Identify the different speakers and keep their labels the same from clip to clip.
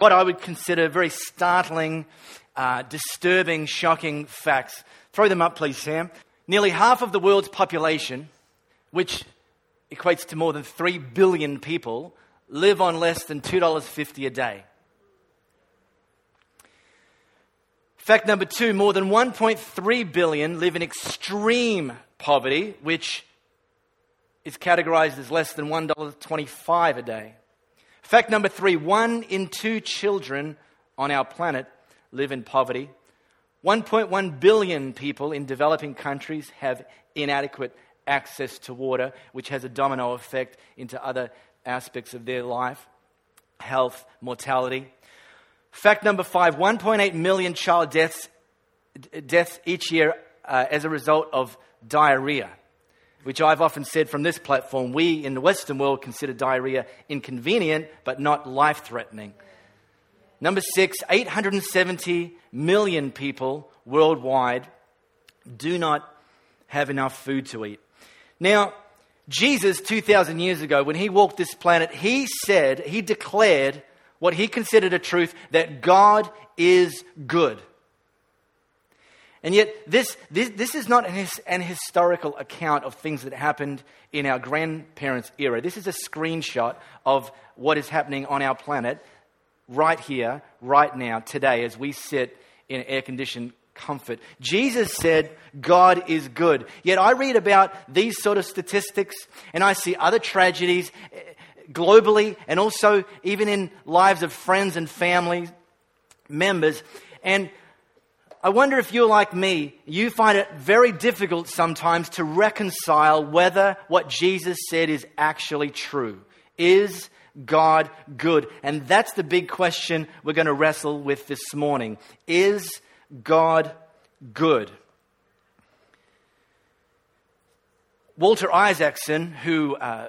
Speaker 1: what I would consider very startling, uh, disturbing, shocking facts. Throw them up, please, Sam. Nearly half of the world's population, which equates to more than 3 billion people, live on less than $2.50 a day. Fact number two more than 1.3 billion live in extreme poverty, which is categorized as less than $1.25 a day. Fact number three one in two children on our planet live in poverty. 1.1 billion people in developing countries have inadequate access to water, which has a domino effect into other aspects of their life health, mortality. Fact number five 1.8 million child deaths, deaths each year uh, as a result of diarrhea, which I've often said from this platform we in the Western world consider diarrhea inconvenient but not life threatening. Number six 870 million people worldwide do not have enough food to eat. Now, Jesus, 2,000 years ago, when he walked this planet, he said, he declared what he considered a truth that God is good. And yet, this, this, this is not an, an, historical account of things that happened in our grandparents' era. This is a screenshot of what is happening on our planet right here, right now, today, as we sit in air conditioned comfort. Jesus said, God is good. Yet I read about these sort of statistics and I see other tragedies eh, globally and also even in lives of friends and family members. And I wonder if you're like me, you find it very difficult sometimes to reconcile whether what Jesus said is actually true. Is God good? And that's the big question we're going to wrestle with this morning. Is God good? Walter Isaacson, who uh,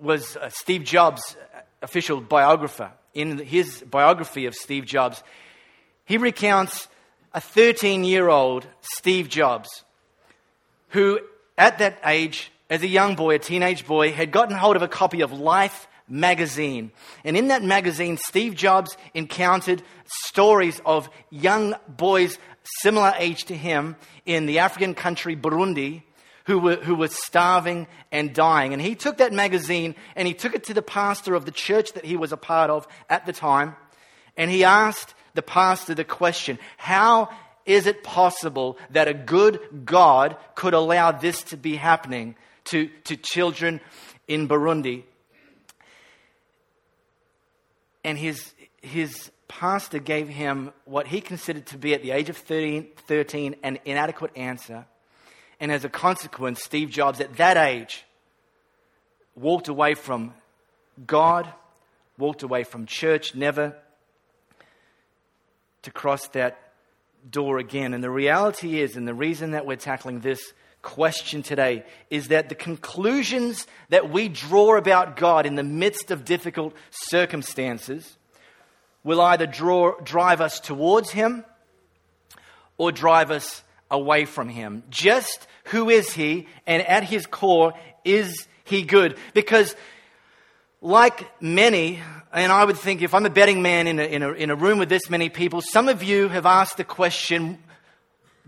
Speaker 1: was uh, Steve Jobs' official biographer. In his biography of Steve Jobs, he recounts a 13 year old Steve Jobs who, at that age, as a young boy, a teenage boy, had gotten hold of a copy of Life magazine. And in that magazine, Steve Jobs encountered stories of young boys similar age to him in the African country Burundi who were, who were starving and dying. And he took that magazine and he took it to the pastor of the church that he was a part of at the time. And he asked the pastor the question How is it possible that a good God could allow this to be happening to, to children in Burundi? And his, his pastor gave him what he considered to be, at the age of 13, 13 an inadequate answer. And as a consequence, Steve Jobs at that age walked away from God, walked away from church, never to cross that door again. And the reality is, and the reason that we're tackling this question today is that the conclusions that we draw about God in the midst of difficult circumstances will either draw, drive us towards Him or drive us away from Him. Just who is He? And at His core, is He good? Because, like many, and I would think if I'm a betting man in a, in a, in a room with this many people, some of you have asked the question,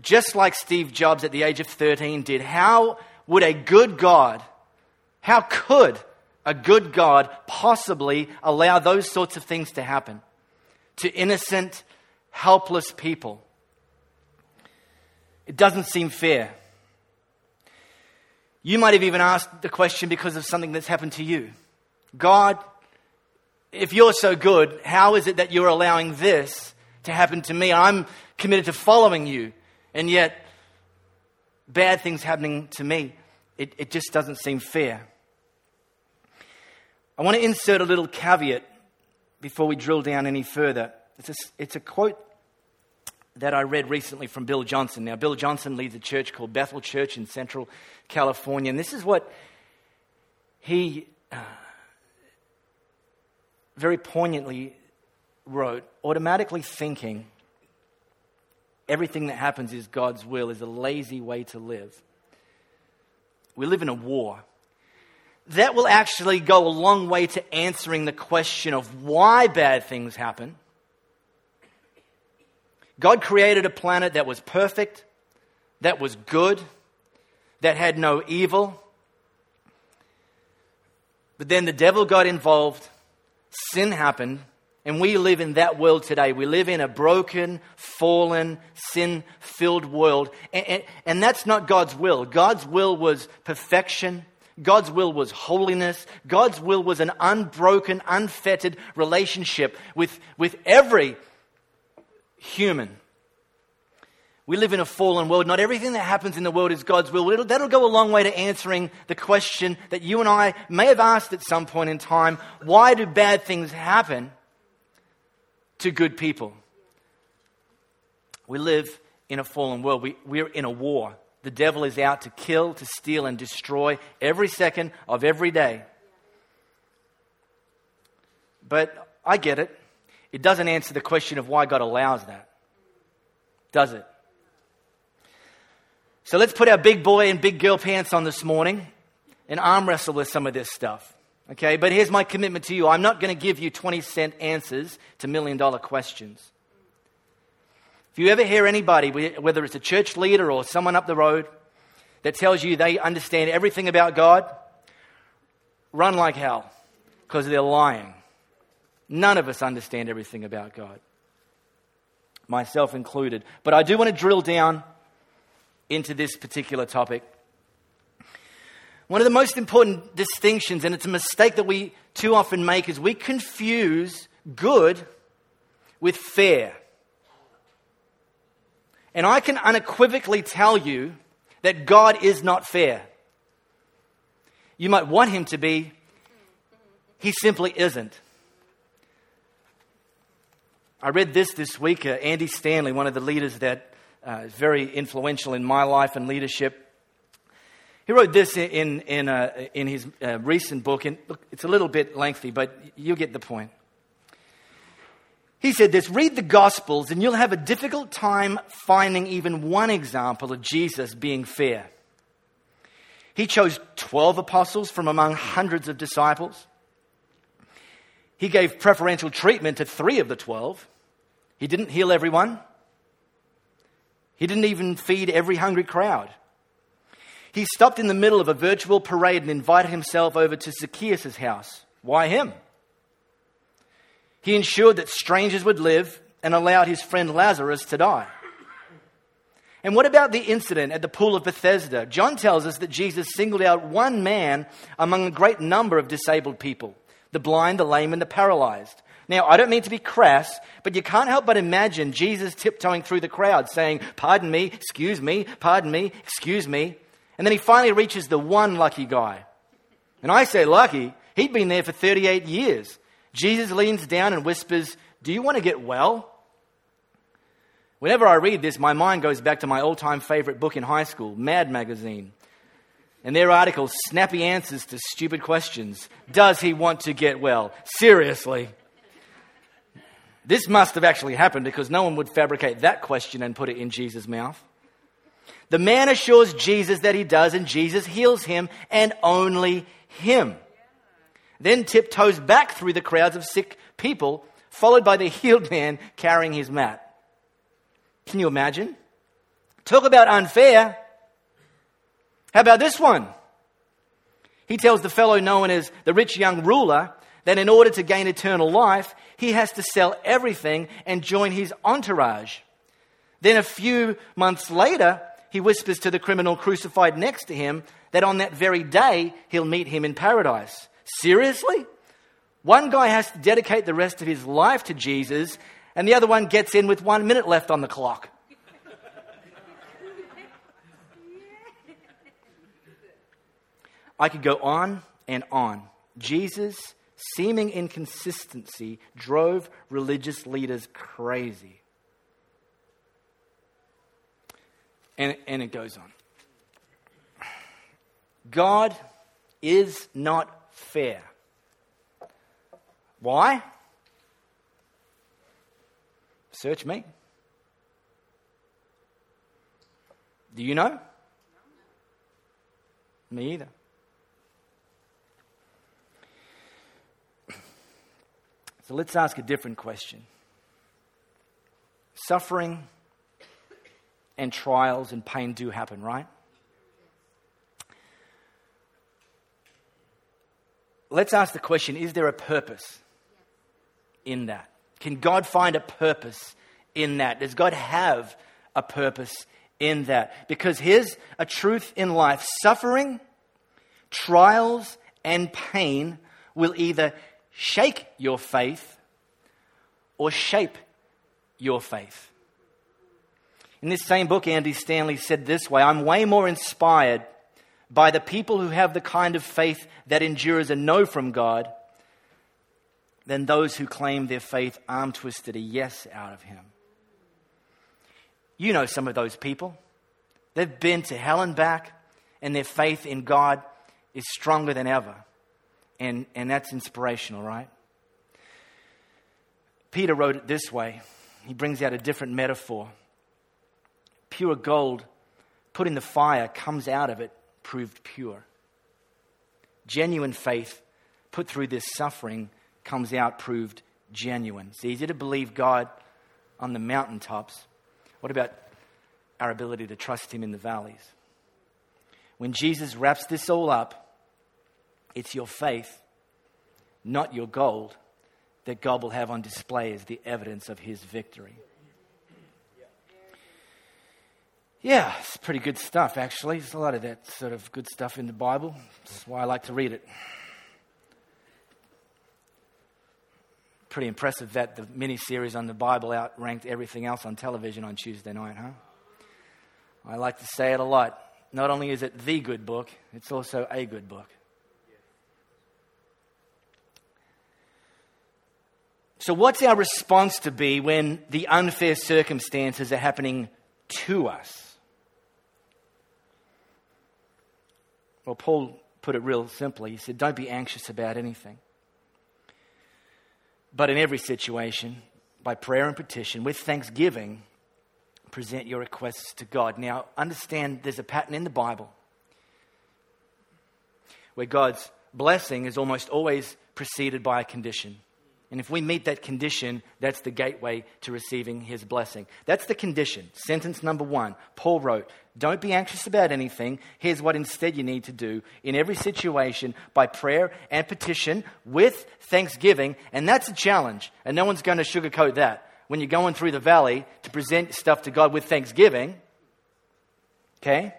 Speaker 1: just like Steve Jobs at the age of 13 did how would a good God, how could a good God possibly allow those sorts of things to happen to innocent, helpless people? It doesn't seem fair. You might have even asked the question because of something that's happened to you. God, if you're so good, how is it that you're allowing this to happen to me? I'm committed to following you, and yet bad things happening to me. It, it just doesn't seem fair. I want to insert a little caveat before we drill down any further. It's a, it's a quote that I read recently from Bill Johnson. Now, Bill Johnson leads a church called Bethel Church in Central California, and this is what he uh, very poignantly wrote automatically thinking everything that happens is God's will is a lazy way to live. We live in a war. that will actually go a long way to answering the question of why bad things happen. God created a planet that was perfect, that was good, that had no evil. But then the devil got involved, sin happened, and we live in that world today. We live in a broken, fallen, sin filled world. And, and, and, that's not God's will. God's will was perfection. God's will was holiness. God's will was an unbroken, unfettered relationship with, with every human. We live in a fallen world. Not everything that happens in the world is God's will. It'll, that'll go a long way to answering the question that you and I may have asked at some point in time why do bad things happen to good people? We live in a fallen world. We, we're in a war. The devil is out to kill, to steal, and destroy every second of every day. But I get it. It doesn't answer the question of why God allows that, does it? So let's put our big boy and big girl pants on this morning and arm wrestle with some of this stuff. Okay, but here's my commitment to you I'm not going to give you 20 cent answers to million dollar questions. If you ever hear anybody, whether it's a church leader or someone up the road, that tells you they understand everything about God, run like hell because they're lying. None of us understand everything about God, myself included. But I do want to drill down into this particular topic. One of the most important distinctions, and it's a mistake that we too often make, is we confuse good with fair. And I can unequivocally tell you that God is not fair. You might want him to be, he simply isn't. I read this this week. Uh, Andy Stanley, one of the leaders that uh, very influential in my life and leadership. He wrote this in, in, uh, in his uh, recent book, and look, it's a little bit lengthy, but you get the point. He said this read the Gospels, and you'll have a difficult time finding even one example of Jesus being fair. He chose 12 apostles from among hundreds of disciples. He gave preferential treatment to three of the 12. He didn't heal everyone. He didn't even feed every hungry crowd. He stopped in the middle of a virtual parade and invited himself over to Zacchaeus' house. Why him? He ensured that strangers would live and allowed his friend Lazarus to die. And what about the incident at the pool of Bethesda? John tells us that Jesus singled out one man among a great number of disabled people the blind, the lame, and the paralyzed. Now, I don't mean to be crass, but you can't help but imagine Jesus tiptoeing through the crowd saying, Pardon me, excuse me, pardon me, excuse me. And then he finally reaches the one lucky guy. And I say lucky, he'd been there for 38 years. Jesus leans down and whispers, Do you want to get well? Whenever I read this, my mind goes back to my all time favorite book in high school, Mad Magazine. And their article, Snappy Answers to Stupid Questions. Does he want to get well? Seriously. This must have actually happened because no one would fabricate that question and put it in Jesus' mouth. The man assures Jesus that he does, and Jesus heals him and only him. Then tiptoes back through the crowds of sick people, followed by the healed man carrying his mat. Can you imagine? Talk about unfair. How about this one? He tells the fellow known as the rich young ruler that in order to gain eternal life, he has to sell everything and join his entourage. Then a few months later, he whispers to the criminal crucified next to him that on that very day he'll meet him in paradise. Seriously? One guy has to dedicate the rest of his life to Jesus, and the other one gets in with one minute left on the clock. I could go on and on. Jesus seeming inconsistency drove religious leaders crazy. And, and it goes on. God is not fair. Why? Search me. Do you know? Me either. So let's ask a different question. Suffering and trials and pain do happen, right? Let's ask the question is there a purpose in that? Can God find a purpose in that? Does God have a purpose in that? Because here's a truth in life suffering, trials, and pain will either shake your faith or shape your faith. In this same book, Andy Stanley said this way I'm way more inspired by the people who have the kind of faith that endures a no from God than those who claim their faith arm twisted a yes out of Him. You know some of those people. They've been to hell and back, and their faith in God is stronger than ever. And, and that's inspirational, right? Peter wrote it this way. He brings out a different metaphor. Pure gold put in the fire comes out of it proved pure. Genuine faith put through this suffering comes out proved genuine. It's easy to believe God on the mountaintops. What about our ability to trust Him in the valleys? When Jesus wraps this all up, it's your faith, not your gold, that God will have on display as the evidence of His victory. Yeah, it's pretty good stuff, actually. There's a lot of that sort of good stuff in the Bible. That's why I like to read it. Pretty impressive that the mini series on the Bible outranked everything else on television on Tuesday night, huh? I like to say it a lot. Not only is it the good book, it's also a good book. So, what's our response to be when the unfair circumstances are happening to us? Well, Paul put it real simply. He said, Don't be anxious about anything. But in every situation, by prayer and petition, with thanksgiving, present your requests to God. Now, understand there's a pattern in the Bible where God's blessing is almost always preceded by a condition. And if we meet that condition, that's the gateway to receiving his blessing. That's the condition. Sentence number one. Paul wrote, Don't be anxious about anything. Here's what instead you need to do in every situation by prayer and petition with thanksgiving. And that's a challenge. And no one's going to sugarcoat that. When you're going through the valley to present stuff to God with thanksgiving, okay?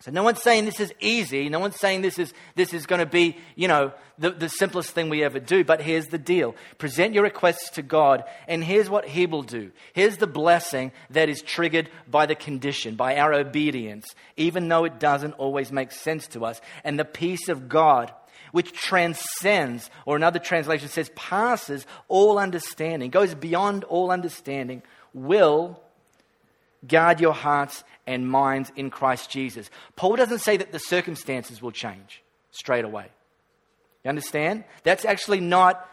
Speaker 1: So no one's saying this is easy. No one's saying this is, this is going to be, you know, the, the simplest thing we ever do. But here's the deal. Present your requests to God, and here's what He will do. Here's the blessing that is triggered by the condition, by our obedience, even though it doesn't always make sense to us. And the peace of God, which transcends, or another translation says passes all understanding, goes beyond all understanding, will guard your hearts and minds in Christ Jesus. Paul doesn't say that the circumstances will change straight away. You understand? That's actually not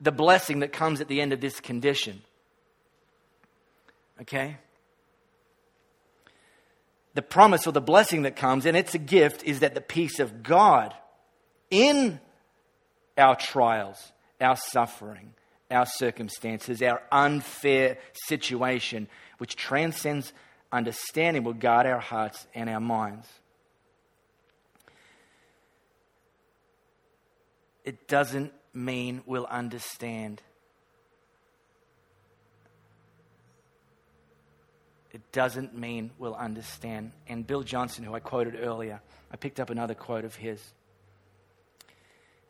Speaker 1: the blessing that comes at the end of this condition. Okay? The promise or the blessing that comes, and it's a gift, is that the peace of God in our trials, our suffering, our circumstances, our unfair situation, which transcends understanding will guard our hearts and our minds. It doesn't mean we'll understand. It doesn't mean we'll understand. And Bill Johnson, who I quoted earlier, I picked up another quote of his.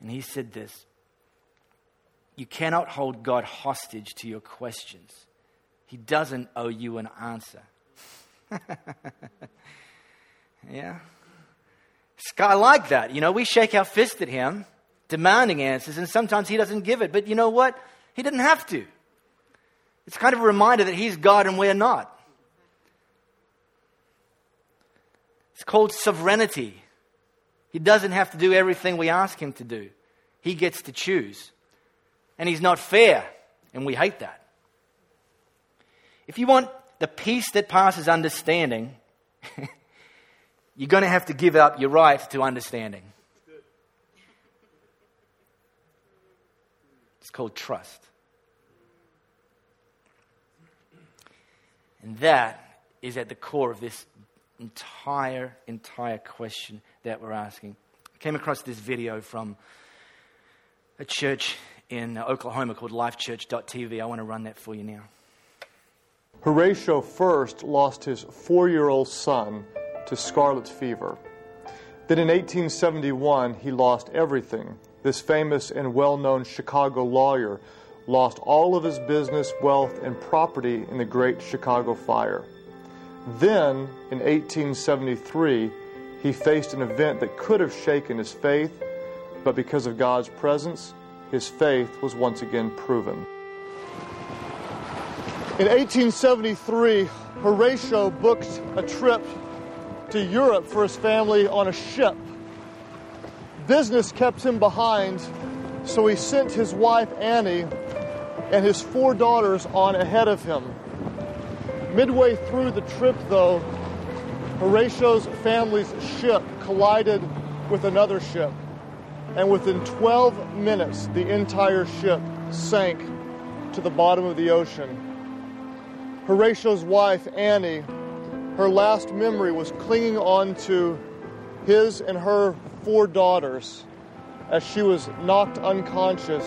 Speaker 1: And he said this You cannot hold God hostage to your questions, He doesn't owe you an answer. yeah. I like that. You know, we shake our fist at him, demanding answers, and sometimes he doesn't give it. But you know what? He didn't have to. It's kind of a reminder that he's God and we're not. It's called sovereignty. He doesn't have to do everything we ask him to do, he gets to choose. And he's not fair, and we hate that. If you want the peace that passes understanding, you're going to have to give up your right to understanding. It's called trust. And that is at the core of this entire, entire question that we're asking. I came across this video from a church in Oklahoma called lifechurch.tv. I want to run that for you now.
Speaker 2: Horatio first lost his four year old son to scarlet fever. Then in 1871, he lost everything. This famous and well known Chicago lawyer lost all of his business, wealth, and property in the Great Chicago Fire. Then, in 1873, he faced an event that could have shaken his faith, but because of God's presence, his faith was once again proven. In 1873, Horatio booked a trip to Europe for his family on a ship. Business kept him behind, so he sent his wife Annie and his four daughters on ahead of him. Midway through the trip, though, Horatio's family's ship collided with another ship, and within 12 minutes, the entire ship sank to the bottom of the ocean. Horatio's wife, Annie, her last memory was clinging on to his and her four daughters as she was knocked unconscious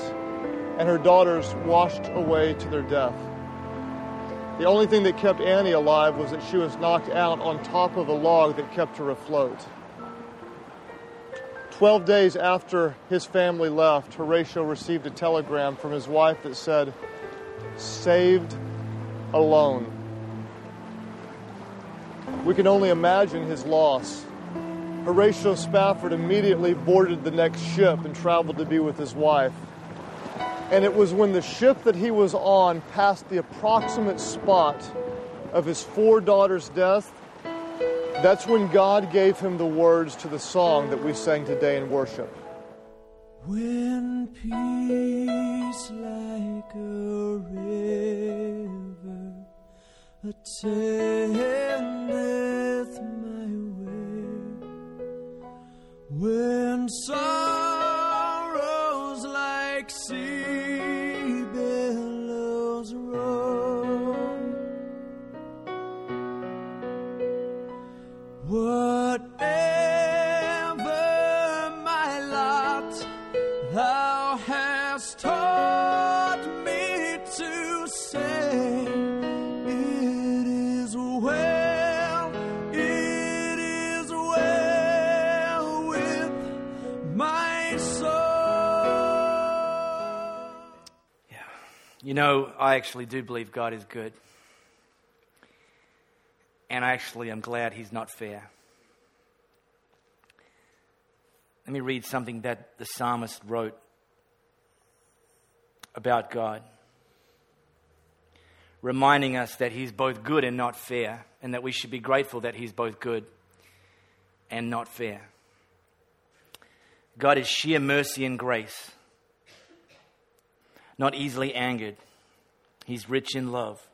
Speaker 2: and her daughters washed away to their death. The only thing that kept Annie alive was that she was knocked out on top of a log that kept her afloat. Twelve days after his family left, Horatio received a telegram from his wife that said, Saved alone. We can only imagine his loss. Horatio Spafford immediately boarded the next ship and traveled to be with his wife. And it was when the ship that he was on passed the approximate spot of his four daughters' death, that's when God gave him the words to the song that we sang today in worship.
Speaker 3: When peace like a river attendeth my way, when sorrows
Speaker 1: You know, I actually do believe God is good. And I actually am glad He's not fair. Let me read something that the psalmist wrote about God, reminding us that He's both good and not fair, and that we should be grateful that He's both good and not fair. God is sheer mercy and grace not easily angered. He's rich in love.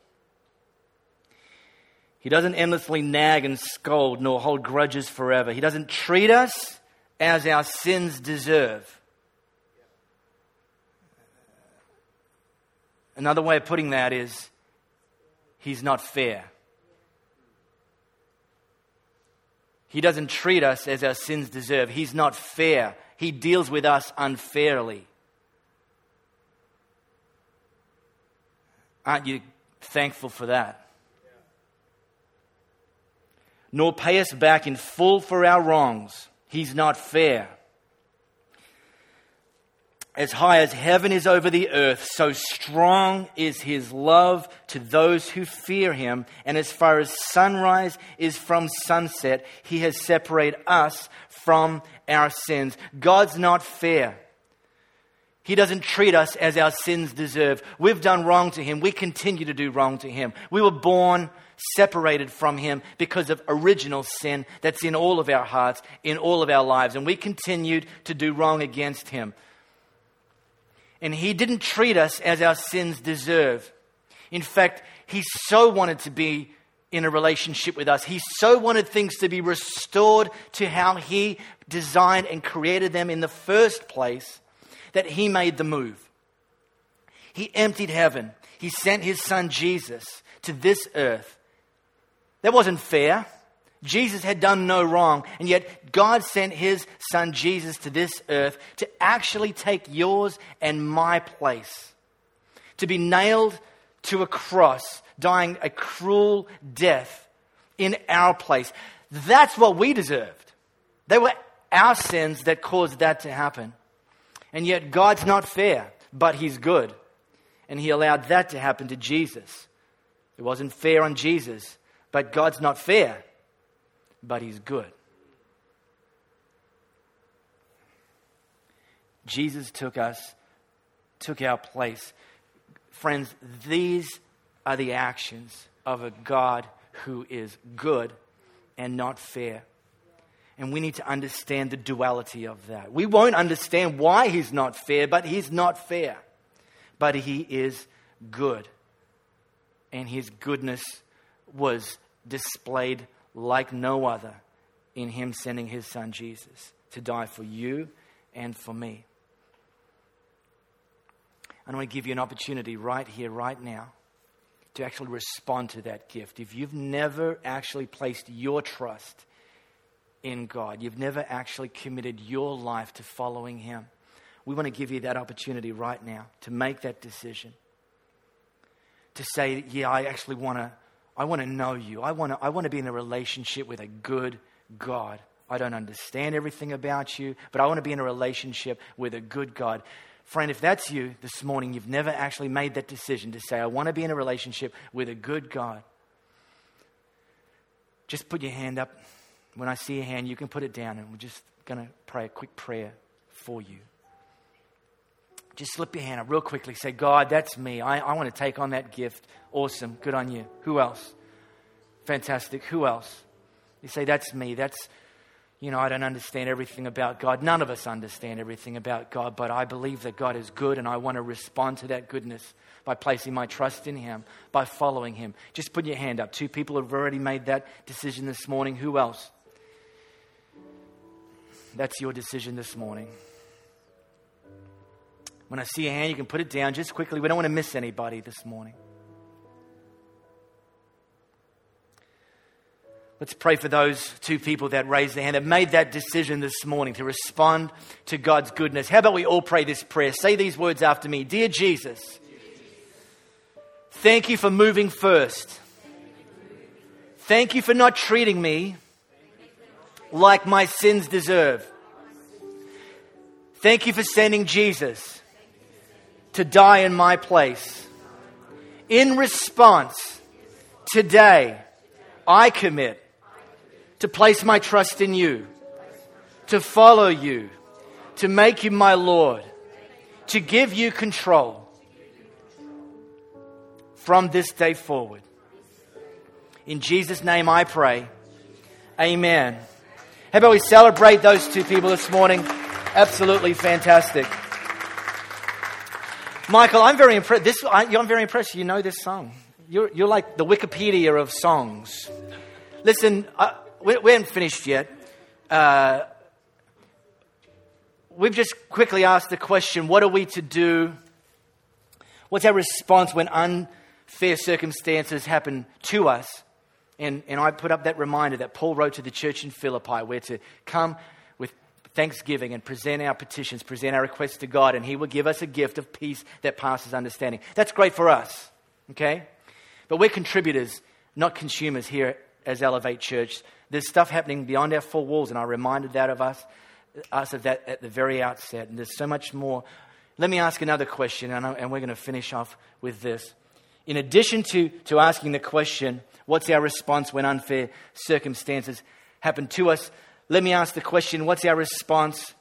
Speaker 1: He doesn't endlessly nag and scold nor hold grudges forever. He doesn't treat us as our sins deserve. Another way of putting that is, He's not fair. He doesn't treat us as our sins deserve. He's not fair. He deals with us unfairly. Aren't you thankful for that? Nor pay us back in full for our wrongs. He's not fair. As high as heaven is over the earth, so strong is his love to those who fear him. And as far as sunrise is from sunset, he has separated us from our sins. God's not fair. He doesn't treat us as our sins deserve. We've done wrong to Him. We continue to do wrong to Him. We were born separated from Him because of original sin that's in all of our hearts, in all of our lives, and we continued to do wrong against Him. And He didn't treat us as our sins deserve. In fact, He so wanted to be in a relationship with us. He so wanted things to be restored to how He designed and created them in the first place that he made the move. He emptied heaven. He sent his son Jesus to this earth. That wasn't fair. Jesus had done no wrong, and yet God sent his son Jesus to this earth to actually take yours and my place, to be nailed to a cross, dying a cruel death in our place. That's what we deserved. They were our sins that caused that to happen. And yet God's not fair, but he's good. And he allowed that to happen to Jesus. It wasn't fair on Jesus, but God's not fair but he's good. Jesus took us, took our place. Friends, these are the actions of a God who is good and not fair. And we need to understand the duality of that. We won't understand why he's not fair, but he's not fair. But he is good. And his goodness was displayed like no other in Him sending His Son Jesus to die for you and for me. I want to give you an opportunity right here, right now, to actually respond to that gift. If you've never actually placed your trust in God, you've never actually committed your life to following Him, we want to give you that opportunity right now to make that decision. To say, yeah, I actually want to I want to know you. I want to, I want to be in a relationship with a good God. I don't understand everything about you, but I want to be in a relationship with a good God. Friend, if that's you this morning, you've never actually made that decision to say, I want to be in a relationship with a good God. Just put your hand up. When I see a hand, you can put it down, and we're just going to pray a quick prayer for you. Just slip your hand up real quickly. Say, God, that's me. I, I want to take on that gift. Awesome. Good on you. Who else? Fantastic. Who else? You say, that's me. That's, you know, I don't understand everything about God. None of us understand everything about God, but I believe that God is good and I want to respond to that goodness by placing my trust in Him, by following Him. Just put your hand up. Two people have already made that decision this morning. Who else? That's your decision this morning. When I see a hand, you can put it down just quickly. We don't want to miss anybody this morning. Let's pray for those two people that raised their hand, that made that decision this morning to respond to God's goodness. How about we all pray this prayer? Say these words after me Dear Jesus, thank you for moving first. Thank you for not treating me like my sins deserve. Thank you for sending Jesus to die in my place. In response, today, I commit to place my trust in you, to follow you, to make you my Lord, to give you control from this day forward. In Jesus' name I pray. Amen. How about we celebrate those two people this morning? Absolutely fantastic. Michael, I'm very impressed. This, I, am very impressed. You know this song. You're, you're like the Wikipedia of songs. Listen, uh, we, we, haven't finished yet. Uh, we've just quickly asked the question what are we to do? What's our response when unfair circumstances happen to us? And, and I put up that reminder that Paul wrote to the church in Philippi where to come with thanksgiving and present our petitions, present our requests to God, and He will give us a gift of peace that passes understanding. That's great for us, okay? But we're contributors, not consumers here as Elevate Church. There's stuff happening beyond our four walls, and I reminded that of us, us of that at the very outset. And there's so much more. Let me ask another question, and, and we're going to finish off with this. In addition to, to asking the question, what's our response when unfair circumstances happen to us? Let me ask the question what's our response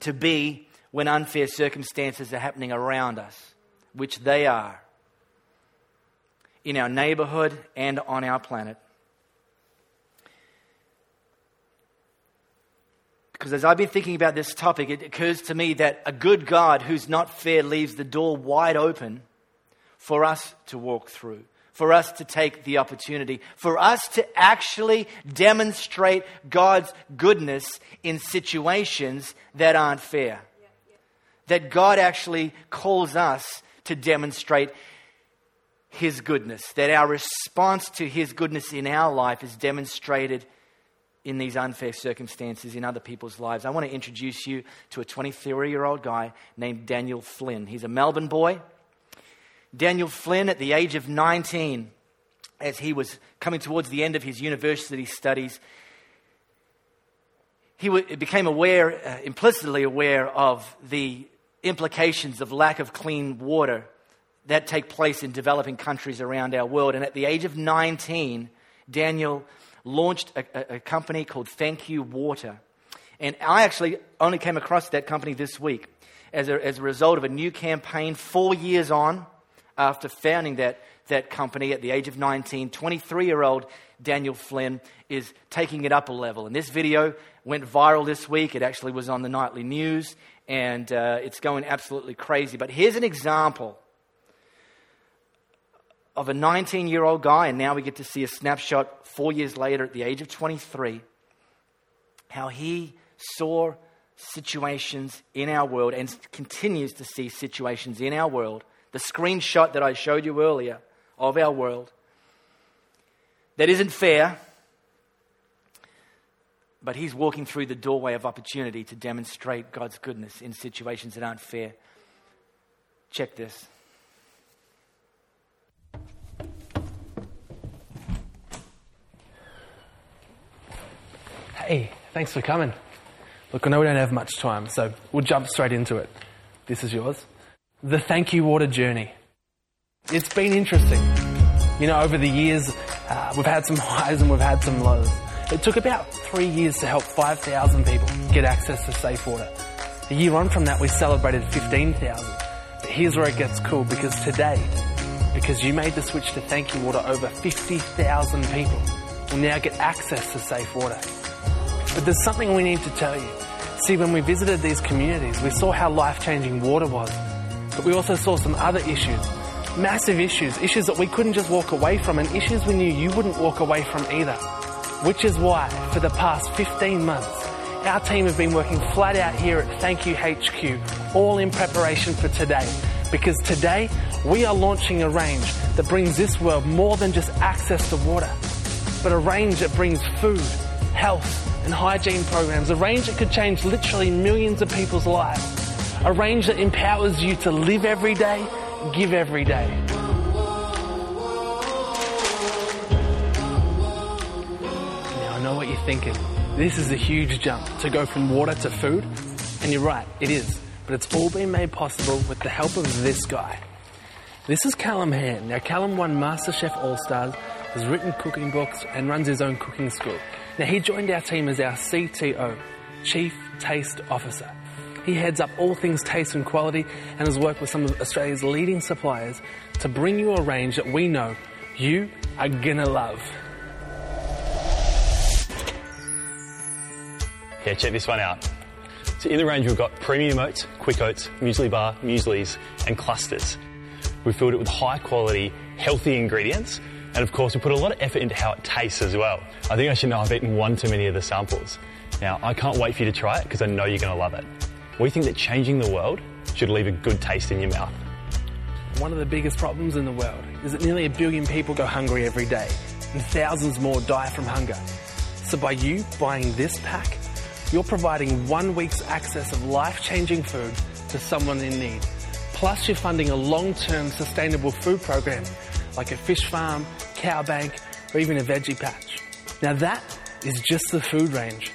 Speaker 1: to be when unfair circumstances are happening around us, which they are, in our neighborhood and on our planet? Because as I've been thinking about this topic, it occurs to me that a good God who's not fair leaves the door wide open for us to walk through for us to take the opportunity, for us to actually demonstrate God's goodness in situations that aren't fair. That God actually calls us to demonstrate His goodness, that our response to His goodness in our life is demonstrated in these unfair circumstances in other people's lives. I want to introduce you to a 23 year old guy named Daniel Flynn. He's a Melbourne boy. Daniel Flynn, at the age of 19, as he was coming towards the end of his university studies, he became aware, uh, implicitly aware of the implications of lack of clean water that take place in developing countries around our world. And at the age of 19, Daniel launched a, a, company called Thank You Water. And I actually only came across that company this week as a, as a result of a new campaign four years on after founding that, that company at the age of 19. 23 year old Daniel Flynn is taking it up a level. And this video went viral this week. It actually was on the nightly news, and uh, it's going absolutely crazy. But here's an example of a 19 year old guy, and now we get to see a snapshot four years later at the age of 23, how he saw situations in our world and continues to see situations in our world. The screenshot that I showed you earlier of our world that isn't fair, but he's walking through the doorway of opportunity to demonstrate God's goodness in situations that aren't fair. Check this.
Speaker 4: Hey, thanks for coming. Look, I know we don't have much time, so we'll jump straight into it. This is yours. The Thank You Water Journey. It's been interesting. You know, over the years, uh, we've had some highs and we've had some lows. It took about three years to help 5,000 people get access to safe water. A year on from that, we celebrated 15,000. But here's where it gets cool because today, because you made the switch to Thank You Water, over 50,000 people will now get access to safe water. But there's something we need to tell you. See, when we visited these communities, we saw how life changing water was, but we also saw some other issues. Massive issues, issues that we couldn't just walk away from, and issues we knew you wouldn't walk away from either. Which is why, for the past 15 months, our team have been working flat out here at Thank You HQ, all in preparation for today. Because today, we are launching a range that brings this world more than just access to water, but a range that brings food, health, and hygiene programs, a range that could change literally millions of people's lives, a range that empowers you to live every day, give every day. Now, I know what you're thinking. This is a huge jump to go from water to food, and you're right, it is. But it's all been made possible with the help of this guy. This is Callum Hann. Now, Callum won MasterChef All Stars, has written cooking books, and runs his own cooking school. Now, he joined our team as our CTO, Chief Taste Officer. He heads up all things taste and quality and has worked with some of Australia's leading suppliers to bring you a range that we know you are gonna love.
Speaker 5: Yeah, check this one out. So in the range we've got premium oats, quick oats, muesli bar, mueslis and clusters. We've filled it with high quality, healthy ingredients and of course, we put a lot of effort into how it tastes as well. I think I should know I've eaten one too many of the samples. Now, I can't wait for you to try it because I know you're going to love it. We think that changing the world should leave a good taste in your mouth.
Speaker 4: One of the biggest problems in the world is that nearly a billion people go hungry every day, and thousands more die from hunger. So, by you buying this pack, you're providing one week's access of life changing food to someone in need. Plus, you're funding a long term sustainable food program like a fish farm, cow bank, or even a veggie patch. Now that is just the food range.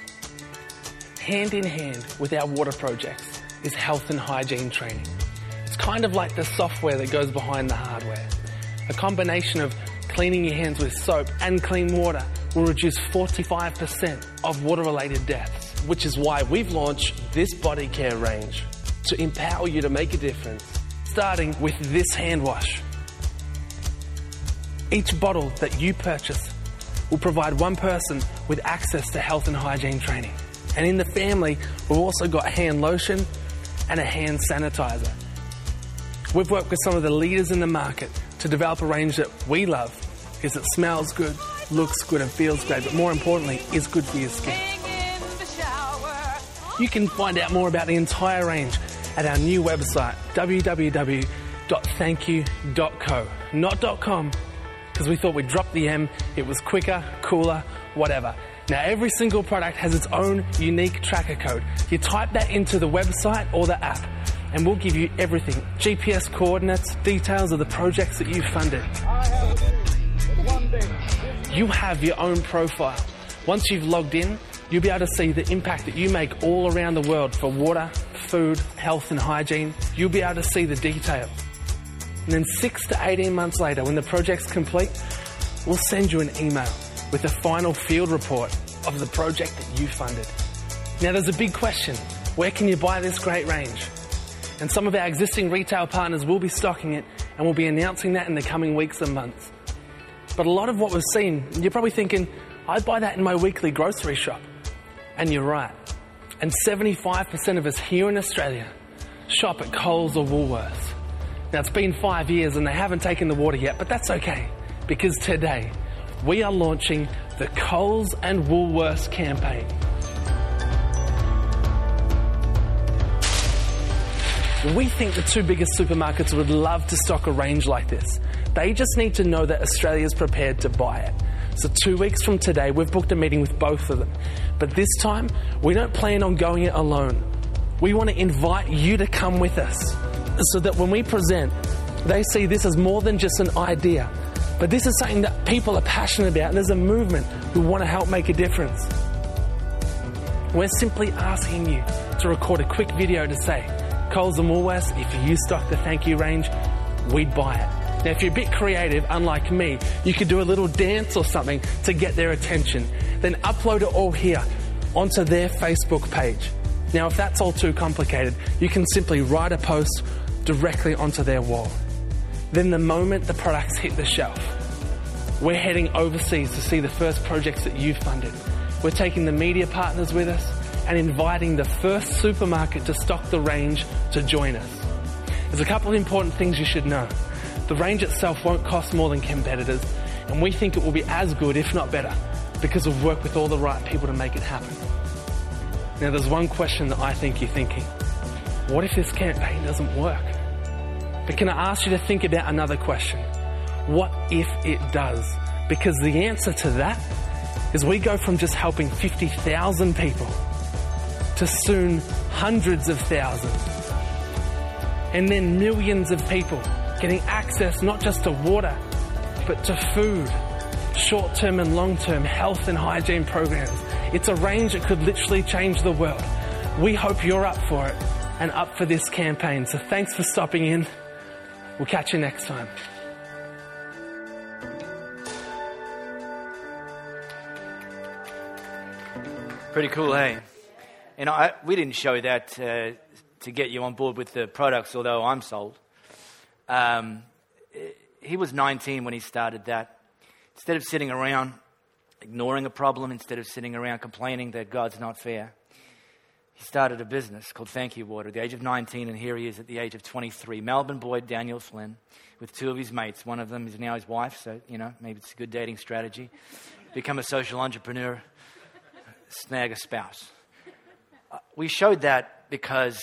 Speaker 4: Hand in hand with our water projects is health and hygiene training. It's kind of like the software that goes behind the hardware. A combination of cleaning your hands with soap and clean water will reduce 45% of water related deaths, which is why we've launched this body care range to empower you to make a difference, starting with this hand wash. Each bottle that you purchase will provide one person with access to health and hygiene training. And in the family, we've also got hand lotion and a hand sanitizer. We've worked with some of the leaders in the market to develop a range that we love because it smells good, looks good, and feels great, but more importantly, is good for your skin. You can find out more about the entire range at our new website, www.thankyou.co. not .com, because we thought we'd drop the M, it was quicker, cooler, whatever. Now, every single product has its own unique tracker code. You type that into the website or the app, and we'll give you everything GPS coordinates, details of the projects that you've funded. You have your own profile. Once you've logged in, you'll be able to see the impact that you make all around the world for water, food, health, and hygiene. You'll be able to see the detail. And then six to 18 months later, when the project's complete, we'll send you an email with a final field report of the project that you funded. Now, there's a big question where can you buy this great range? And some of our existing retail partners will be stocking it, and we'll be announcing that in the coming weeks and months. But a lot of what we've seen, you're probably thinking, I'd buy that in my weekly grocery shop. And you're right. And 75% of us here in Australia shop at Coles or Woolworths. Now, it's been five years and they haven't taken the water yet, but that's okay because today we are launching the Coles and Woolworths campaign. We think the two biggest supermarkets would love to stock a range like this. They just need to know that Australia is prepared to buy it. So, two weeks from today, we've booked a meeting with both of them. But this time, we don't plan on going it alone. We want to invite you to come with us so that when we present, they see this as more than just an idea, but this is something that people are passionate about, and there's a movement who want to help make a difference. We're simply asking you to record a quick video to say, Coles and Woolworths, if you stock the thank you range, we'd buy it. Now, if you're a bit creative, unlike me, you could do a little dance or something to get their attention. Then upload it all here onto their Facebook page. Now, if that's all too complicated, you can simply write a post directly onto their wall. Then, the moment the products hit the shelf, we're heading overseas to see the first projects that you've funded. We're taking the media partners with us and inviting the first supermarket to stock the range to join us. There's a couple of important things you should know. The range itself won't cost more than competitors, and we think it will be as good, if not better, because we've worked with all the right people to make it happen. Now, there's one question that I think you're thinking what if this campaign doesn't work? But can I ask you to think about another question? What if it does? Because the answer to that is we go from just helping 50,000 people to soon hundreds of thousands. And then millions of people getting access not just to water, but to food, short term and long term health and hygiene programs. It's a range that could literally change the world. We hope you're up for it and up for this campaign. So thanks for stopping in. We'll catch you next time.
Speaker 1: Pretty cool, hey? And I, we didn't show that uh, to get you on board with the products, although I'm sold. Um, he was 19 when he started that. Instead of sitting around ignoring a problem, instead of sitting around complaining that God's not fair, he started a business called Thank You Water at the age of 19, and here he is at the age of 23. Melbourne boy Daniel Flynn with two of his mates. One of them is now his wife, so, you know, maybe it's a good dating strategy. Become a social entrepreneur, snag a spouse. We showed that because,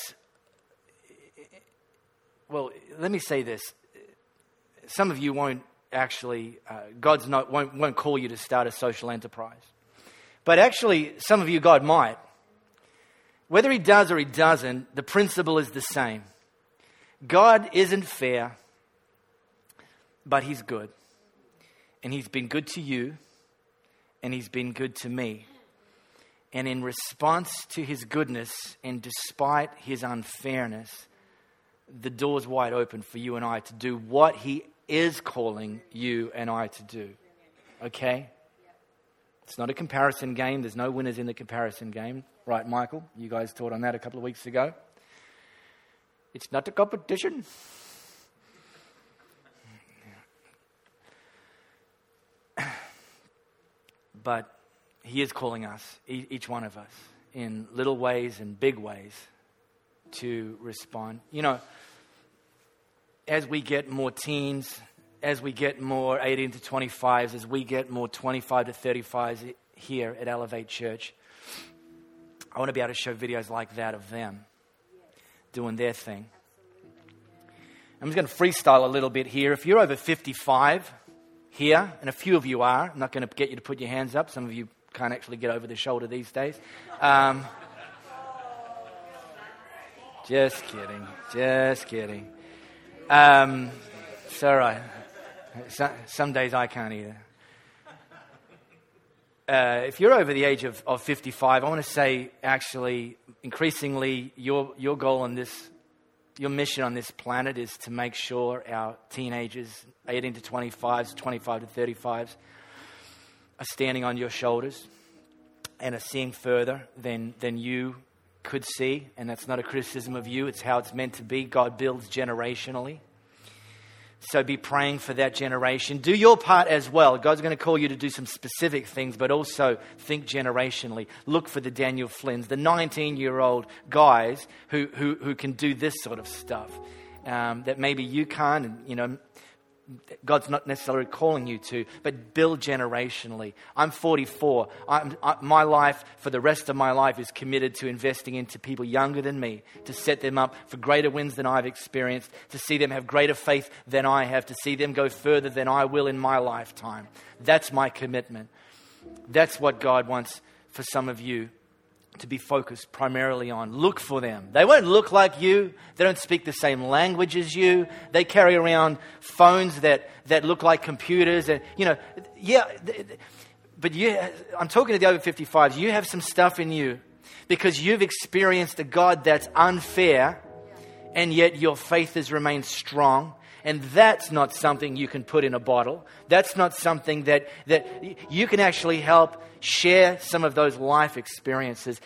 Speaker 1: well, let me say this. Some of you won't actually, uh, God's not, won't, won't call you to start a social enterprise. But actually, some of you, God might. Whether he does or he doesn't, the principle is the same. God isn't fair, but he's good. And he's been good to you, and he's been good to me. And in response to his goodness, and despite his unfairness, the door's wide open for you and I to do what he is calling you and I to do. Okay? It's not a comparison game. There's no winners in the comparison game. Right, Michael? You guys taught on that a couple of weeks ago. It's not a competition. But He is calling us, each one of us, in little ways and big ways to respond. You know, as we get more teens, as we get more 18 to 25s, as we get more 25 to 35s here at Elevate Church, I want to be able to show videos like that of them doing their thing. I'm just going to freestyle a little bit here. If you're over 55 here, and a few of you are, I'm not going to get you to put your hands up. Some of you can't actually get over the shoulder these days. Um, just kidding. Just kidding. Um, it's all right. Some, some days I can't either. Uh, if you're over the age of, of 55, I want to say actually, increasingly, your, your goal on this, your mission on this planet is to make sure our teenagers, 18 to 25s, 25 to 35s, are standing on your shoulders and are seeing further than, than you could see. And that's not a criticism of you, it's how it's meant to be. God builds generationally. So be praying for that generation. Do your part as well. God's going to call you to do some specific things, but also think generationally. Look for the Daniel Flynns, the 19 year old guys who, who, who can do this sort of stuff um, that maybe you can't. And, you know, God's not necessarily calling you to, but build generationally. I'm 44. I'm, I, my life, for the rest of my life, is committed to investing into people younger than me, to set them up for greater wins than I've experienced, to see them have greater faith than I have, to see them go further than I will in my lifetime. That's my commitment. That's what God wants for some of you to be focused primarily on. Look for them. They won't look like you. They don't speak the same language as you. They carry around phones that, that look like computers. And, you know, yeah, but you, I'm talking to the over 55s. You have some stuff in you because you've experienced a God that's unfair and yet your faith has remained strong. And that's not something you can put in a bottle. That's not something that, that you can actually help share some of those life experiences